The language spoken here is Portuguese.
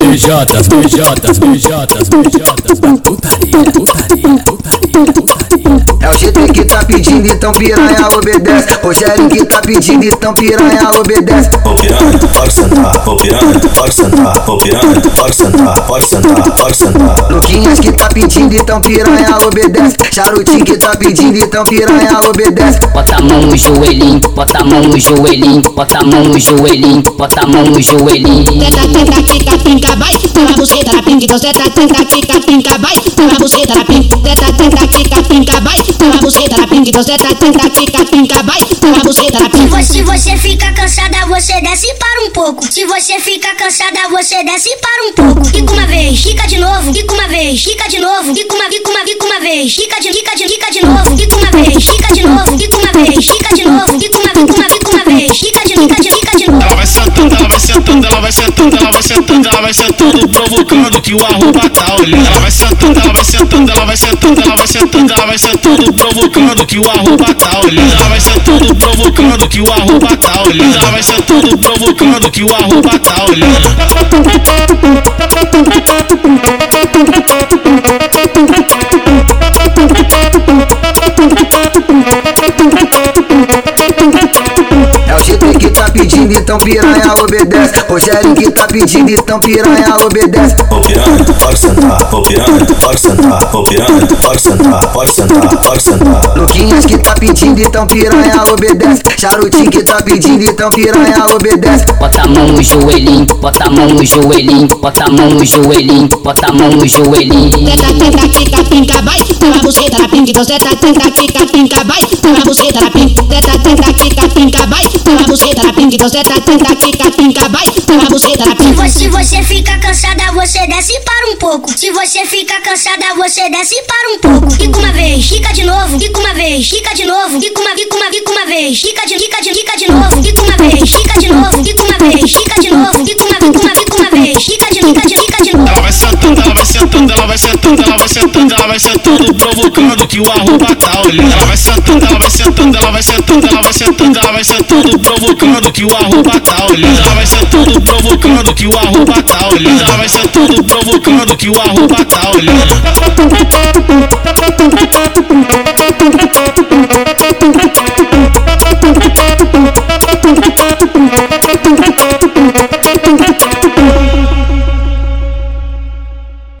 Beijotas da putaria, putaria, putaria, putaria. É o GT que tá pedindo, então piranha obedece. Rogério que tá pedindo, então piranha obedece. Ô piranha, pode sentar, ô piranha, pode sentar, ô piranha, pode sentar, pode sentar, pode sentar. Luquinhas que tá pedindo, então piranha obedece. Charutinho que tá pedindo, então piranha obedece. Bota a mão no joelhinho, bota a mão no joelhinho, bota a mão no joelhinho, bota a mão no joelhinho. Tenta, tenta, quica, pinca, vai. Toma buceta então tenta, tenta, quica, pinca, vai. Toma buceta na pinca, tenta, tenta, quica, Se você fica cansada, você desce e para um pouco. Se você fica cansada, você desce e para um pouco. Fica uma vez, fica de novo, fica uma vez, fica de novo, fica uma, fica uma, fica uma vez, fica de, fica de, fica de novo, fica uma vez, fica de novo, fica uma vez, fica de novo, fica uma, fica uma, fica uma vez, fica de, fica de, fica sentando, ela vai sentando, provocando que o arroba tá olhando. Ela vai sentando, ela vai sentando, ela vai sentando, ela vai sentando, ela vai sentando, provocando que o arroba tá olhando. Ela vai sentando, provocando que o arroba tá olhando. Ela vai sentando, provocando que o arroba tá olhando. Pedindo, então piranha obedece. Rogério que tá pedindo, então piranha obedece. Ô piranha, pode sentar, ô piranha, pode sentar, ô piranha, pode sentar, pode sentar, pode sentar. Luquinhas que tá pedindo, então piranha obedece. Charutinho que tá pedindo, então piranha obedece. Bota a mão no joelhinho, bota a mão no joelhinho, bota a mão no joelhinho, bota a mão no joelhinho. Tenta, tenta, quica, pinca, vai. Toma buceta na pinca, então tenta, tenta, quica, pinca, vai. Toma buceta na tenta, pinca, vai. Toma buceta na pinca. Se você fica cansada, você desce e para um pouco. Se você fica cansada, você desce e para um pouco. Fica uma vez, fica de novo, fica uma vez, fica de novo, fica uma, fica uma, fica uma vez, fica de, fica de, fica de novo, fica uma vez, fica de novo, fica uma vez, fica de novo, fica uma, fica uma, fica uma vez, fica de, fica de, sentando, ela vai sentando, ela vai sentando, ela vai sentando, provocando que o arroba tá olhando. Ela vai sentando, ela vai sentando, ela vai sentando, ela vai sentando, ela vai sentando, provocando que o arroba tá olhando. Ela vai sentando, provocando que o arroba tá olhando. Ela vai sentando, provocando que o arroba tá olhando.